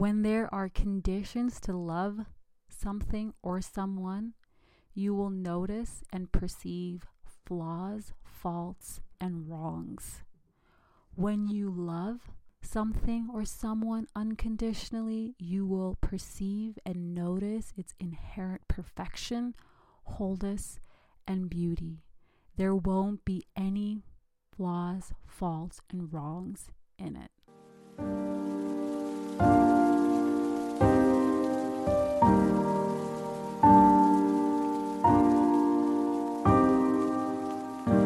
When there are conditions to love something or someone, you will notice and perceive flaws, faults, and wrongs. When you love something or someone unconditionally, you will perceive and notice its inherent perfection, wholeness, and beauty. There won't be any flaws, faults, and wrongs in it.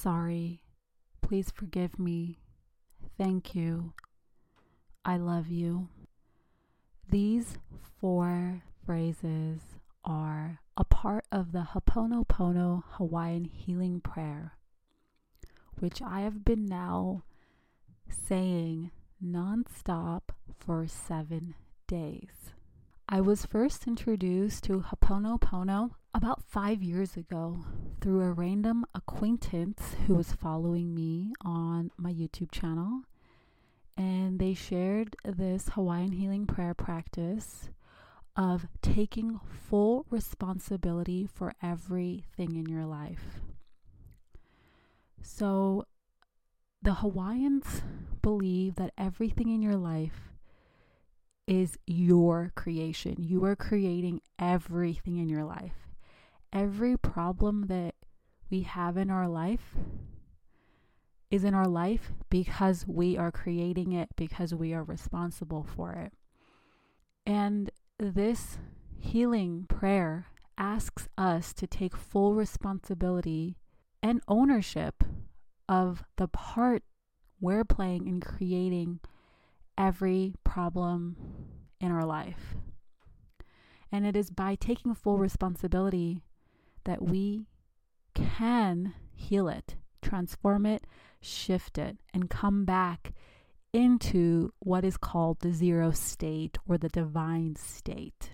Sorry. Please forgive me. Thank you. I love you. These four phrases are a part of the Ho'oponopono Hawaiian healing prayer, which I have been now saying nonstop for seven days. I was first introduced to Ho'oponopono about five years ago through a random acquaintance who was following me on my YouTube channel. And they shared this Hawaiian healing prayer practice of taking full responsibility for everything in your life. So, the Hawaiians believe that everything in your life is your creation. You are creating everything in your life. Every problem that we have in our life is in our life because we are creating it, because we are responsible for it. And this healing prayer asks us to take full responsibility and ownership of the part we're playing in creating every problem in our life. And it is by taking full responsibility that we can heal it, transform it, shift it, and come back into what is called the zero state or the divine state.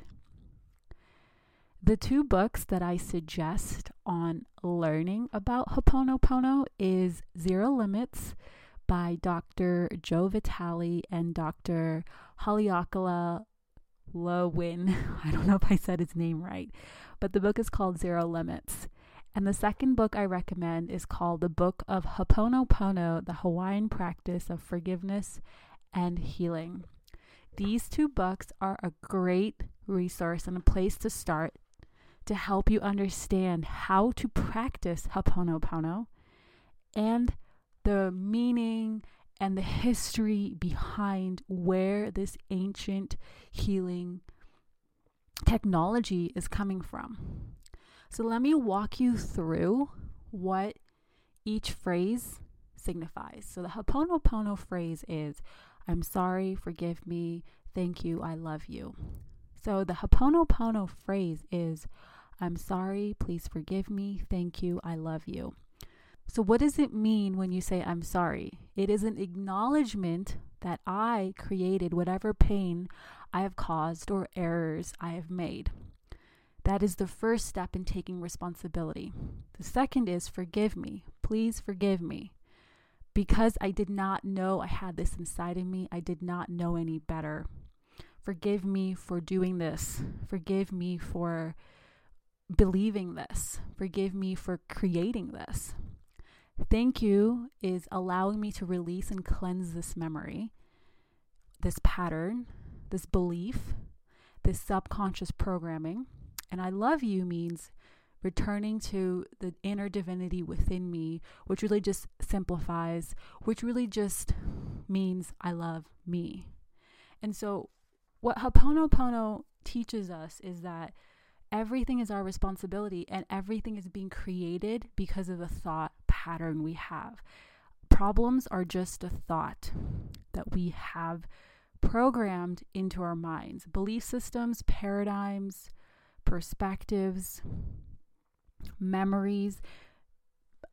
The two books that I suggest on learning about Ho'oponopono is Zero Limits by Dr. Joe Vitale and Dr. Haleakala Lewin. I don't know if I said his name right, but the book is called Zero Limits. And the second book I recommend is called The Book of Ho'oponopono, the Hawaiian Practice of Forgiveness and Healing. These two books are a great resource and a place to start to help you understand how to practice Ho'oponopono and the meaning and the history behind where this ancient healing technology is coming from. So, let me walk you through what each phrase signifies. So, the Ho'oponopono phrase is I'm sorry, forgive me, thank you, I love you. So, the Ho'oponopono phrase is I'm sorry, please forgive me, thank you, I love you. So, what does it mean when you say, I'm sorry? It is an acknowledgement that I created whatever pain I have caused or errors I have made. That is the first step in taking responsibility. The second is, forgive me. Please forgive me. Because I did not know I had this inside of me, I did not know any better. Forgive me for doing this. Forgive me for believing this. Forgive me for creating this. Thank you is allowing me to release and cleanse this memory, this pattern, this belief, this subconscious programming. And I love you means returning to the inner divinity within me, which really just simplifies, which really just means I love me. And so, what Ho'oponopono teaches us is that everything is our responsibility and everything is being created because of the thought pattern we have. Problems are just a thought that we have programmed into our minds. Belief systems, paradigms, perspectives, memories.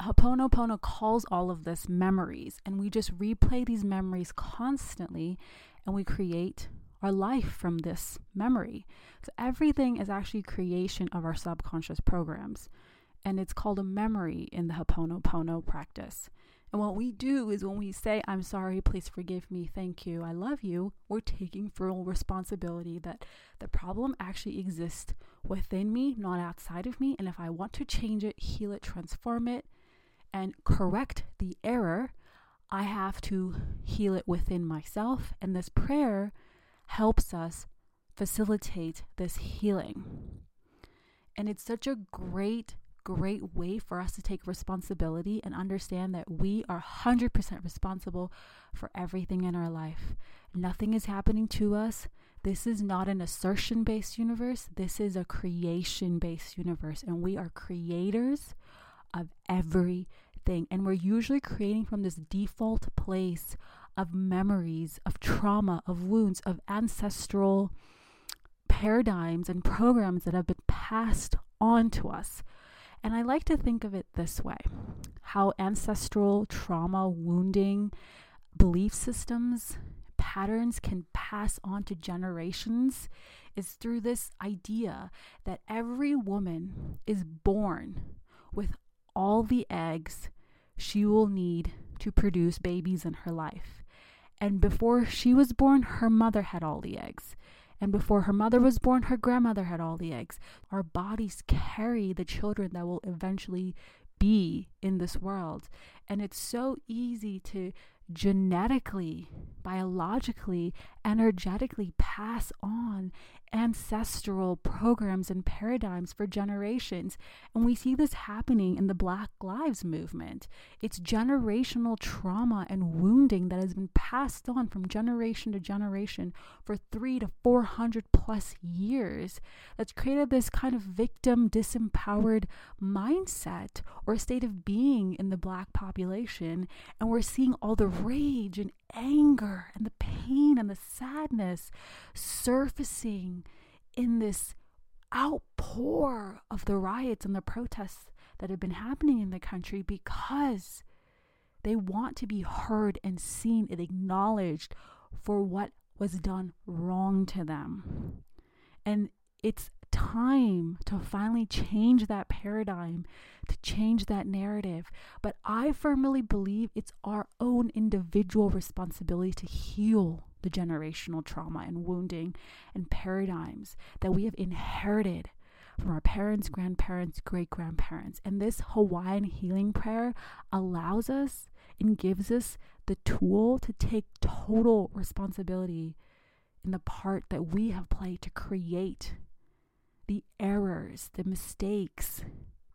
Ho'oponopono calls all of this memories, and we just replay these memories constantly and we create our life from this memory. So everything is actually creation of our subconscious programs. And it's called a memory in the Ho'oponopono practice. And what we do is when we say, I'm sorry, please forgive me, thank you, I love you, we're taking full responsibility that the problem actually exists within me, not outside of me. And if I want to change it, heal it, transform it, and correct the error, I have to heal it within myself. And this prayer helps us facilitate this healing. And it's such a great, great way for us to take responsibility and understand that we are 100% responsible for everything in our life. Nothing is happening to us. This is not an assertion based universe. This is a creation based universe. And we are creators of everything. And we're usually creating from this default place of memories, of trauma, of wounds, of ancestral paradigms and programs that have been passed on to us. And I like to think of it this way how ancestral trauma, wounding, belief systems, patterns can pass on to generations is through this idea that every woman is born with all the eggs she will need to produce babies in her life. And before she was born, her mother had all the eggs. And before her mother was born, her grandmother had all the eggs. Our bodies carry the children that will eventually be in this world. And it's so easy to genetically, biologically, energetically pass on ancestral programs and paradigms for generations. And we see this happening in the Black Lives Movement. It's generational trauma and wounding that has been passed on from generation to generation for three to 400 plus years that's created this kind of victim disempowered mindset or state of being in the Black population. And we're seeing all the rage and anger and the pain and the sadness surfacing in this outpour of the riots and the protests that have been happening in the country because they want to be heard and seen and acknowledged for what was done wrong to them. And it's time to finally change that paradigm, to change that narrative. But I firmly believe it's our own individual responsibility to heal the generational trauma and wounding and paradigms that we have inherited from our parents, grandparents, great grandparents. And this Hawaiian healing prayer allows us and gives us the tool to take total responsibility in the part that we have played to create the errors, the mistakes,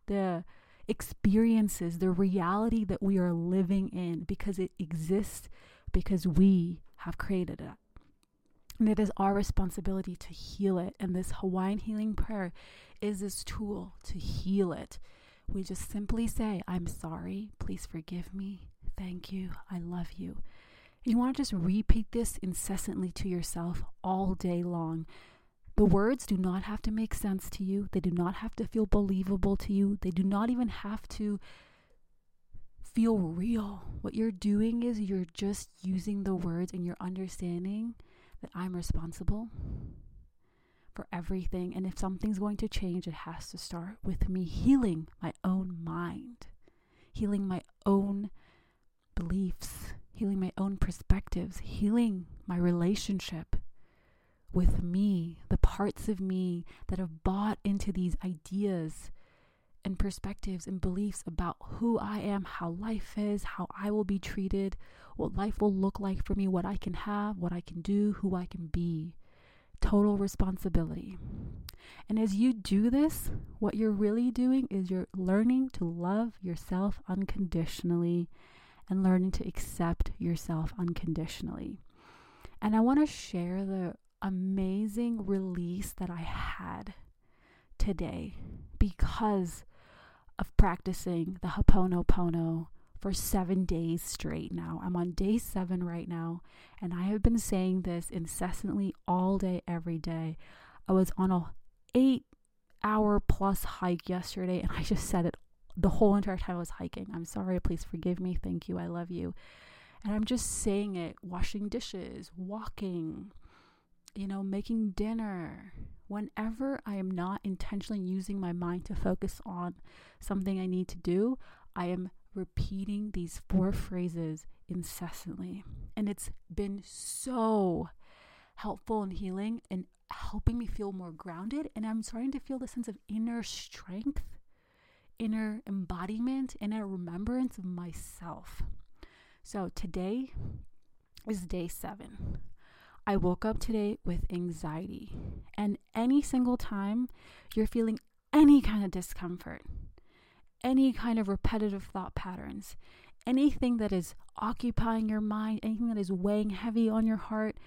the experiences, the reality that we are living in because it exists because we have created it. And it is our responsibility to heal it. And this Hawaiian healing prayer is this tool to heal it. We just simply say, I'm sorry. Please forgive me. Thank you. I love you. You want to just repeat this incessantly to yourself all day long. The words do not have to make sense to you. They do not have to feel believable to you. They do not even have to feel real. What you're doing is you're just using the words and you're understanding that I'm responsible for everything. And if something's going to change, it has to start with me healing my own mind, healing my own beliefs, healing my own perspectives, healing my relationship with me, the parts of me that have bought into these ideas and perspectives and beliefs about who I am, how life is, how I will be treated, what life will look like for me, what I can have, what I can do, who I can be. Total responsibility. And as you do this, what you're really doing is you're learning to love yourself unconditionally and learning to accept yourself unconditionally. And I want to share the amazing release that I had today because of practicing the Ho'oponopono for seven days straight now. I'm on day seven right now, and I have been saying this incessantly all day, every day. I was on a eight hour plus hike yesterday, and I just said it the whole entire time I was hiking. I'm sorry, please forgive me. Thank you. I love you. And I'm just saying it, washing dishes, walking, you know, making dinner. Whenever I am not intentionally using my mind to focus on something I need to do, I am repeating these four phrases incessantly. And it's been so helpful and healing and helping me feel more grounded. And I'm starting to feel the sense of inner strength, inner embodiment, inner remembrance of myself. So today is day seven. I woke up today with anxiety. And any single time you're feeling any kind of discomfort, any kind of repetitive thought patterns, anything that is occupying your mind, anything that is weighing heavy on your heart,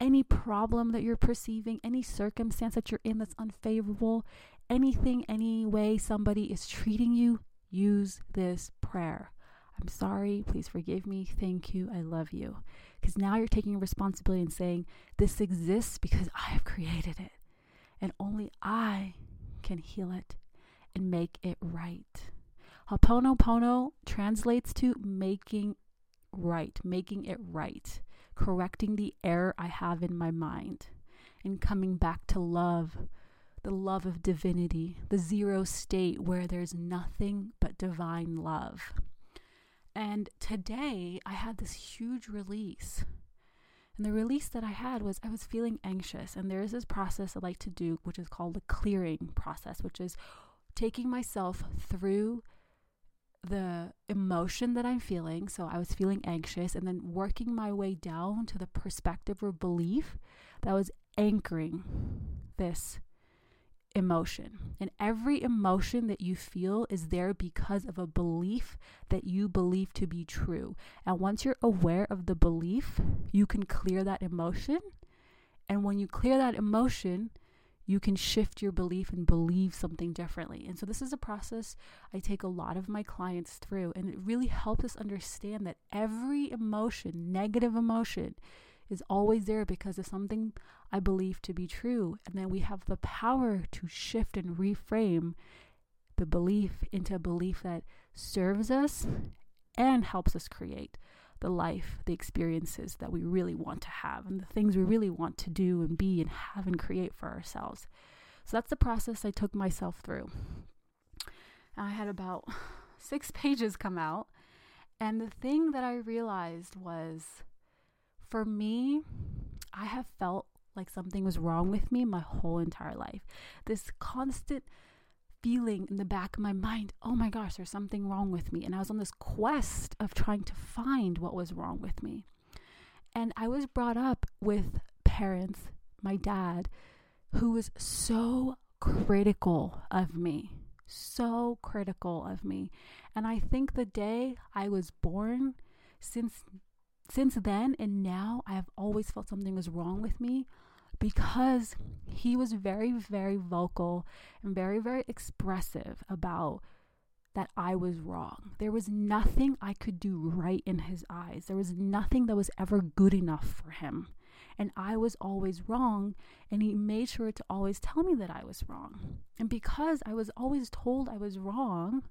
any problem that you're perceiving, any circumstance that you're in that's unfavorable, anything, any way somebody is treating you, use this prayer. I'm sorry. Please forgive me. Thank you. I love you. Because now you're taking responsibility and saying, This exists because I have created it. And only I can heal it and make it right. Ho'oponopono translates to making right, making it right, correcting the error I have in my mind, and coming back to love, the love of divinity, the zero state where there's nothing but divine love. And today I had this huge release. And the release that I had was I was feeling anxious. And there is this process I like to do, which is called the clearing process, which is taking myself through the emotion that I'm feeling. So I was feeling anxious and then working my way down to the perspective or belief that was anchoring this emotion. And every emotion that you feel is there because of a belief that you believe to be true. And once you're aware of the belief, you can clear that emotion. And when you clear that emotion, you can shift your belief and believe something differently. And so, this is a process I take a lot of my clients through, and it really helps us understand that every emotion, negative emotion, is always there because of something I believe to be true. And then we have the power to shift and reframe the belief into a belief that serves us and helps us create the life, the experiences that we really want to have, and the things we really want to do and be and have and create for ourselves. So that's the process I took myself through. I had about six pages come out. And the thing that I realized was for me, I have felt like something was wrong with me my whole entire life. This constant feeling in the back of my mind, oh my gosh, there's something wrong with me. And I was on this quest of trying to find what was wrong with me. And I was brought up with parents, my dad, who was so critical of me, so critical of me. And I think the day I was born, since since then and now, I have always felt something was wrong with me because he was very, very vocal and very, very expressive about that I was wrong. There was nothing I could do right in his eyes. There was nothing that was ever good enough for him. And I was always wrong, and he made sure to always tell me that I was wrong. And because I was always told I was wrong,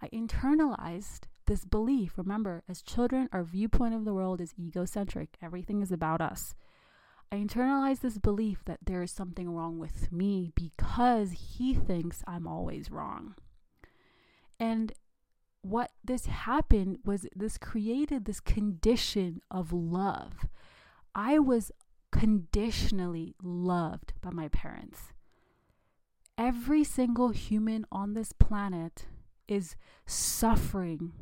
I internalized this belief. Remember, as children, our viewpoint of the world is egocentric, everything is about us. I internalized this belief that there is something wrong with me because he thinks I'm always wrong. And what this happened was this created this condition of love. I was conditionally loved by my parents. Every single human on this planet is suffering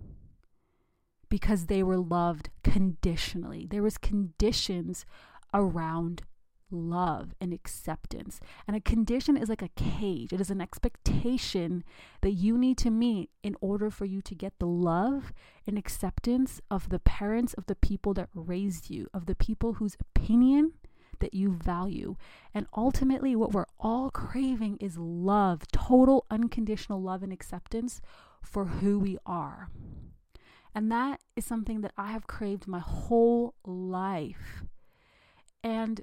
because they were loved conditionally. There was conditions around love and acceptance. And a condition is like a cage. It is an expectation that you need to meet in order for you to get the love and acceptance of the parents of the people that raised you, of the people whose opinion that you value. And ultimately, what we're all craving is love, total unconditional love and acceptance for who we are. And that is something that I have craved my whole life. And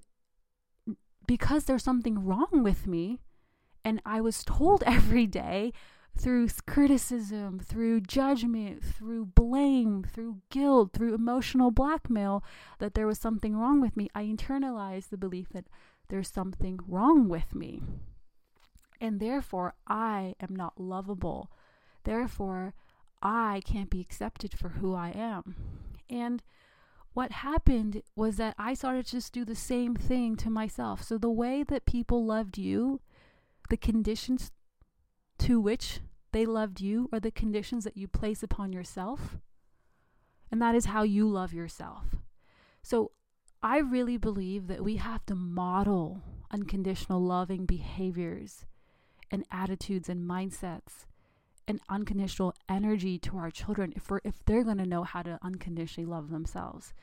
because there's something wrong with me, and I was told every day through criticism, through judgment, through blame, through guilt, through emotional blackmail that there was something wrong with me, I internalized the belief that there's something wrong with me. And therefore, I am not lovable. Therefore, I can't be accepted for who I am. And what happened was that I started to just do the same thing to myself. So the way that people loved you, the conditions to which they loved you are the conditions that you place upon yourself. And that is how you love yourself. So I really believe that we have to model unconditional loving behaviors and attitudes and mindsets and unconditional energy to our children if we're if they're going to know how to unconditionally love themselves.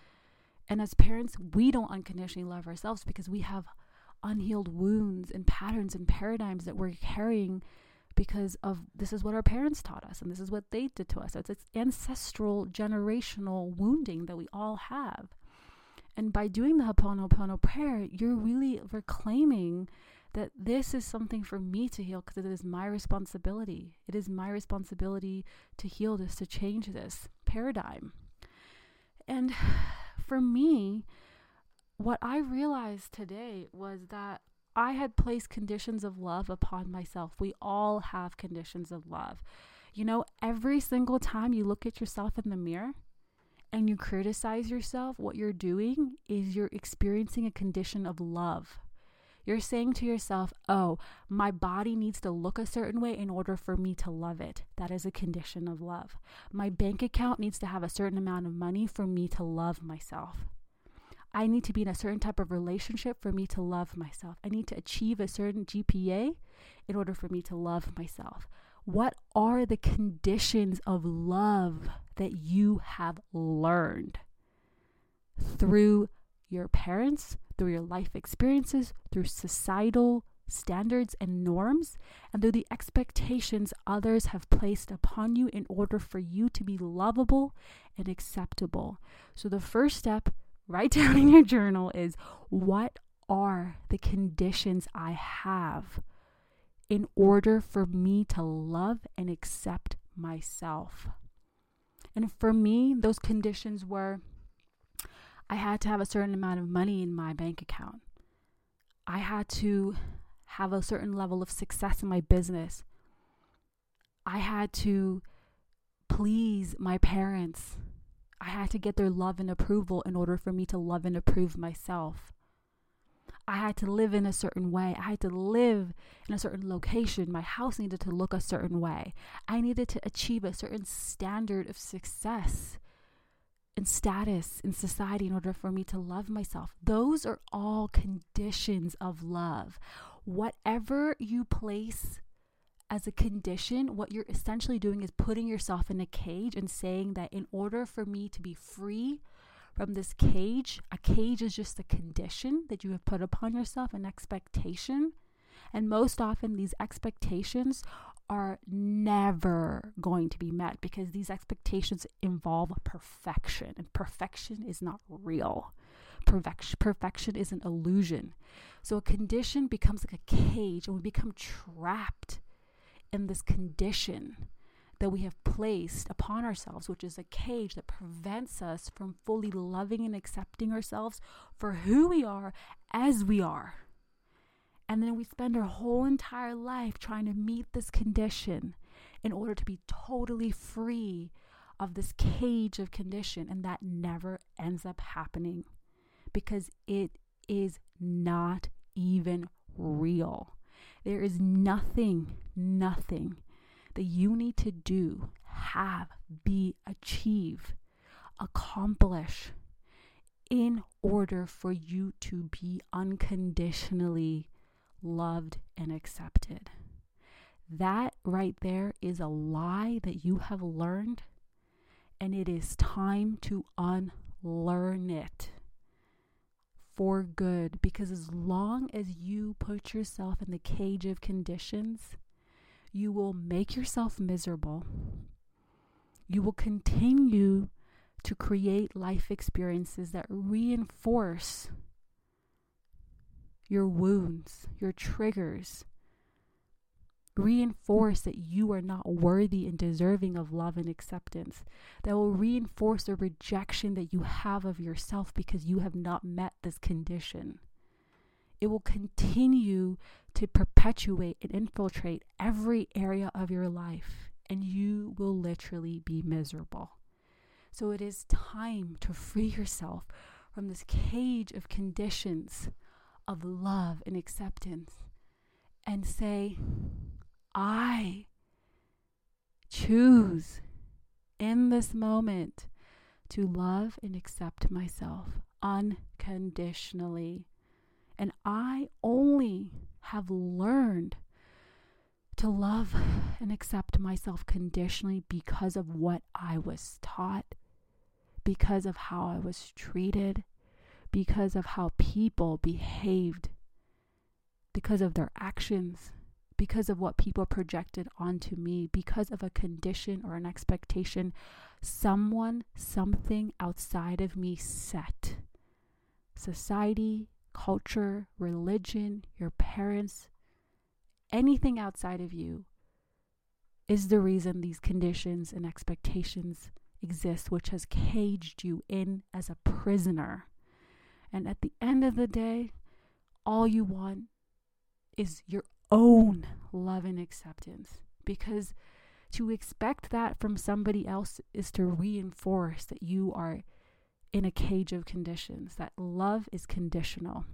And as parents, we don't unconditionally love ourselves because we have unhealed wounds and patterns and paradigms that we're carrying because of this is what our parents taught us and this is what they did to us. It's, it's ancestral generational wounding that we all have. And by doing the Ho'oponopono prayer, you're really reclaiming that this is something for me to heal because it is my responsibility. It is my responsibility to heal this, to change this paradigm. And for me, what I realized today was that I had placed conditions of love upon myself. We all have conditions of love. You know, every single time you look at yourself in the mirror and you criticize yourself, what you're doing is you're experiencing a condition of love. You're saying to yourself, oh, my body needs to look a certain way in order for me to love it. That is a condition of love. My bank account needs to have a certain amount of money for me to love myself. I need to be in a certain type of relationship for me to love myself. I need to achieve a certain GPA in order for me to love myself. What are the conditions of love that you have learned through your parents, through your life experiences, through societal standards and norms, and through the expectations others have placed upon you in order for you to be lovable and acceptable. So, the first step, write down in your journal, is what are the conditions I have in order for me to love and accept myself? And for me, those conditions were I had to have a certain amount of money in my bank account. I had to have a certain level of success in my business. I had to please my parents. I had to get their love and approval in order for me to love and approve myself. I had to live in a certain way. I had to live in a certain location. My house needed to look a certain way. I needed to achieve a certain standard of success and status in society in order for me to love myself. Those are all conditions of love. Whatever you place as a condition, what you're essentially doing is putting yourself in a cage and saying that in order for me to be free from this cage, a cage is just a condition that you have put upon yourself, an expectation. And most often, these expectations are never going to be met because these expectations involve perfection, and perfection is not real. Perfection, perfection is an illusion. So a condition becomes like a cage, and we become trapped in this condition that we have placed upon ourselves, which is a cage that prevents us from fully loving and accepting ourselves for who we are as we are. And then we spend our whole entire life trying to meet this condition in order to be totally free of this cage of condition. And that never ends up happening because it is not even real. There is nothing, nothing that you need to do, have, be, achieve, accomplish in order for you to be unconditionally loved, and accepted. That right there is a lie that you have learned, and it is time to unlearn it for good because as long as you put yourself in the cage of conditions, you will make yourself miserable. You will continue to create life experiences that reinforce your wounds, your triggers, reinforce that you are not worthy and deserving of love and acceptance. That will reinforce the rejection that you have of yourself because you have not met this condition. It will continue to perpetuate and infiltrate every area of your life, and you will literally be miserable. So it is time to free yourself from this cage of conditions of love and acceptance and say, I choose in this moment to love and accept myself unconditionally. And I only have learned to love and accept myself conditionally because of what I was taught, because of how I was treated, because of how people behaved, because of their actions because of what people projected onto me, because of a condition or an expectation someone, something outside of me set. Society, culture, religion, your parents, anything outside of you is the reason these conditions and expectations exist, which has caged you in as a prisoner. And at the end of the day, all you want is your own love and acceptance because to expect that from somebody else is to reinforce that you are in a cage of conditions, that love is conditional.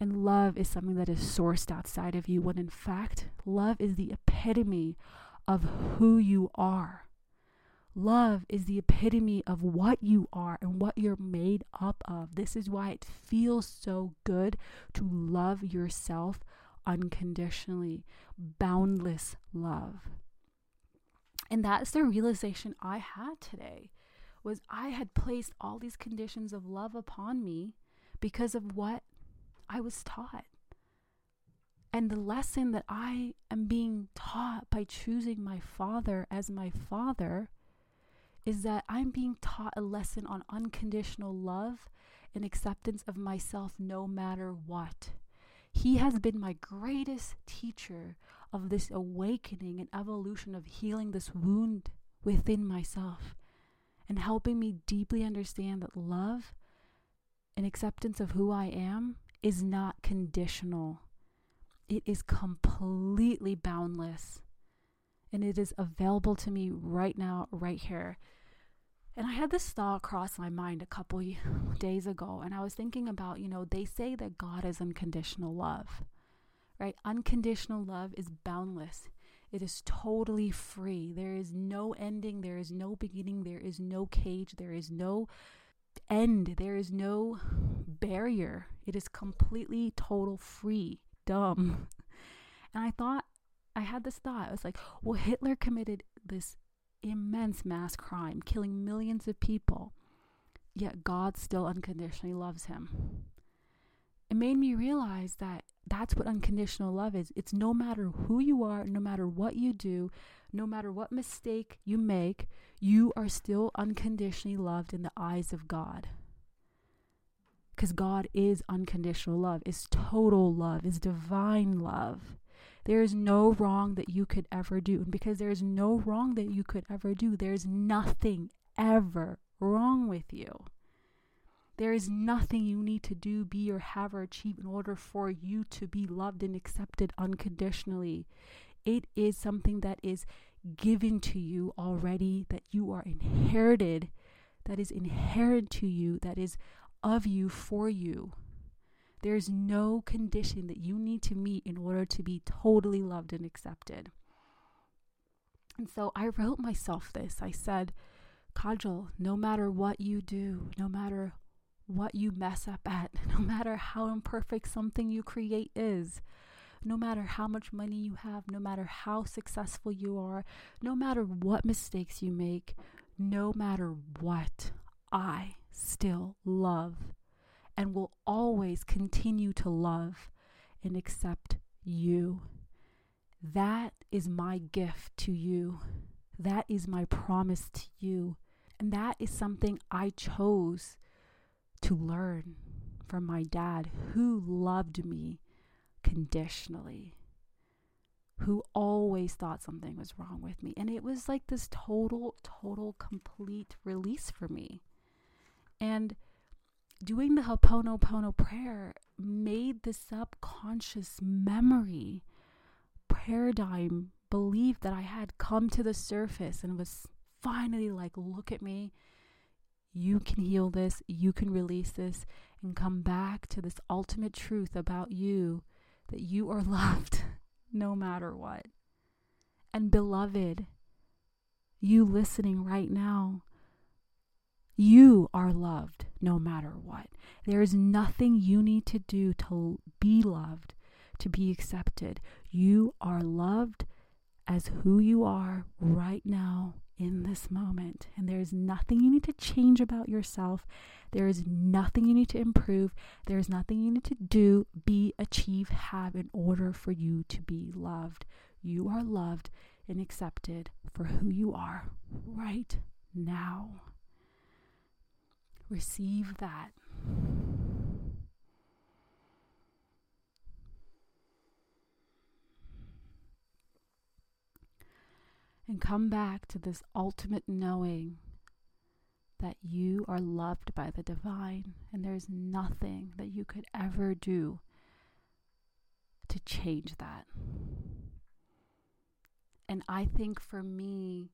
And love is something that is sourced outside of you, when in fact, love is the epitome of who you are. Love is the epitome of what you are and what you're made up of. This is why it feels so good to love yourself unconditionally, boundless love. And that's the realization I had today was I had placed all these conditions of love upon me because of what I was taught. And the lesson that I am being taught by choosing my father as my father is that I'm being taught a lesson on unconditional love and acceptance of myself no matter what. He has been my greatest teacher of this awakening and evolution of healing this wound within myself and helping me deeply understand that love and acceptance of who I am is not conditional. It is completely boundless. And it is available to me right now, right here. And I had this thought cross my mind a couple days ago, and I was thinking about, you know, they say that God is unconditional love, right? Unconditional love is boundless, it is totally free. There is no ending, there is no beginning, there is no cage, there is no end, there is no barrier. It is completely total free, dumb. And I thought, I had this thought, I was like, well, Hitler committed this immense mass crime, killing millions of people, yet God still unconditionally loves him. It made me realize that that's what unconditional love is. It's no matter who you are, no matter what you do, no matter what mistake you make, you are still unconditionally loved in the eyes of God. Because God is unconditional love, is total love, is divine love. There is no wrong that you could ever do. And because there is no wrong that you could ever do, there's nothing ever wrong with you. There is nothing you need to do, be, or have, or achieve in order for you to be loved and accepted unconditionally. It is something that is given to you already, that you are inherited, that is inherent to you, that is of you for you. There's no condition that you need to meet in order to be totally loved and accepted. And so I wrote myself this. I said, Kajal, no matter what you do, no matter what you mess up at, no matter how imperfect something you create is, no matter how much money you have, no matter how successful you are, no matter what mistakes you make, no matter what, I still love and will always continue to love and accept you. That is my gift to you. That is my promise to you. And that is something I chose to learn from my dad, who loved me conditionally, who always thought something was wrong with me. And it was like this total, total, complete release for me. And doing the Ho'oponopono prayer made the subconscious memory paradigm belief that I had come to the surface and was finally like, look at me. You can heal this, you can release this, and come back to this ultimate truth about you that you are loved no matter what. And beloved, you listening right now, you are loved no matter what. There is nothing you need to do to be loved, to be accepted. You are loved as who you are right now in this moment. And there is nothing you need to change about yourself. There is nothing you need to improve. There is nothing you need to do, be, achieve, have in order for you to be loved. You are loved and accepted for who you are right now. Receive that. and come back to this ultimate knowing that you are loved by the divine and there's nothing that you could ever do to change that. And I think for me,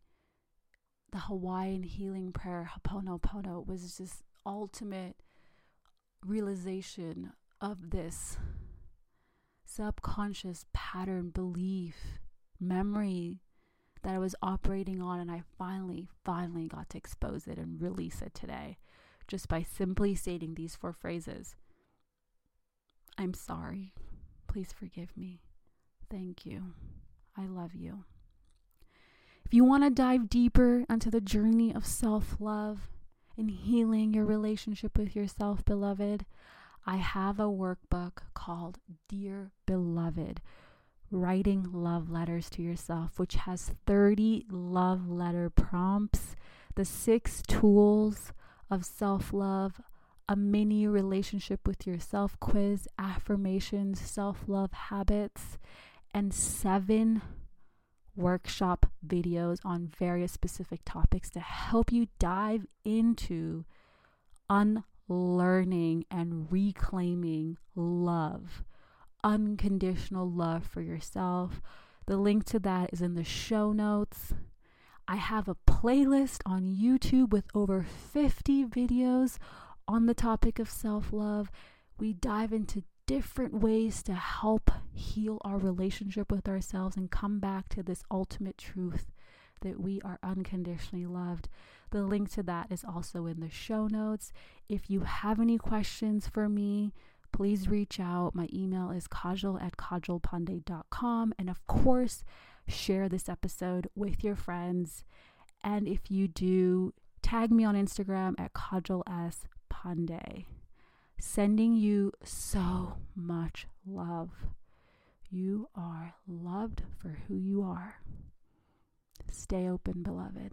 the Hawaiian healing prayer, Ho'oponopono, was just ultimate realization of this subconscious pattern, belief, memory that I was operating on, and I finally, finally got to expose it and release it today just by simply stating these four phrases I'm sorry. Please forgive me. Thank you. I love you. If you want to dive deeper into the journey of self love and healing your relationship with yourself, beloved, I have a workbook called Dear Beloved writing love letters to yourself, which has 30 love letter prompts, the six tools of self love, a mini relationship with yourself quiz, affirmations, self love habits, and seven workshop videos on various specific topics to help you dive into unlearning and reclaiming love unconditional love for yourself. The link to that is in the show notes. I have a playlist on YouTube with over 50 videos on the topic of self love. We dive into different ways to help heal our relationship with ourselves and come back to this ultimate truth that we are unconditionally loved. The link to that is also in the show notes. If you have any questions for me, please reach out. My email is kajal at kajalpande.com. And of course, share this episode with your friends. And if you do, tag me on Instagram at Kajal S. Pande. Sending you so much love. You are loved for who you are. Stay open, beloved.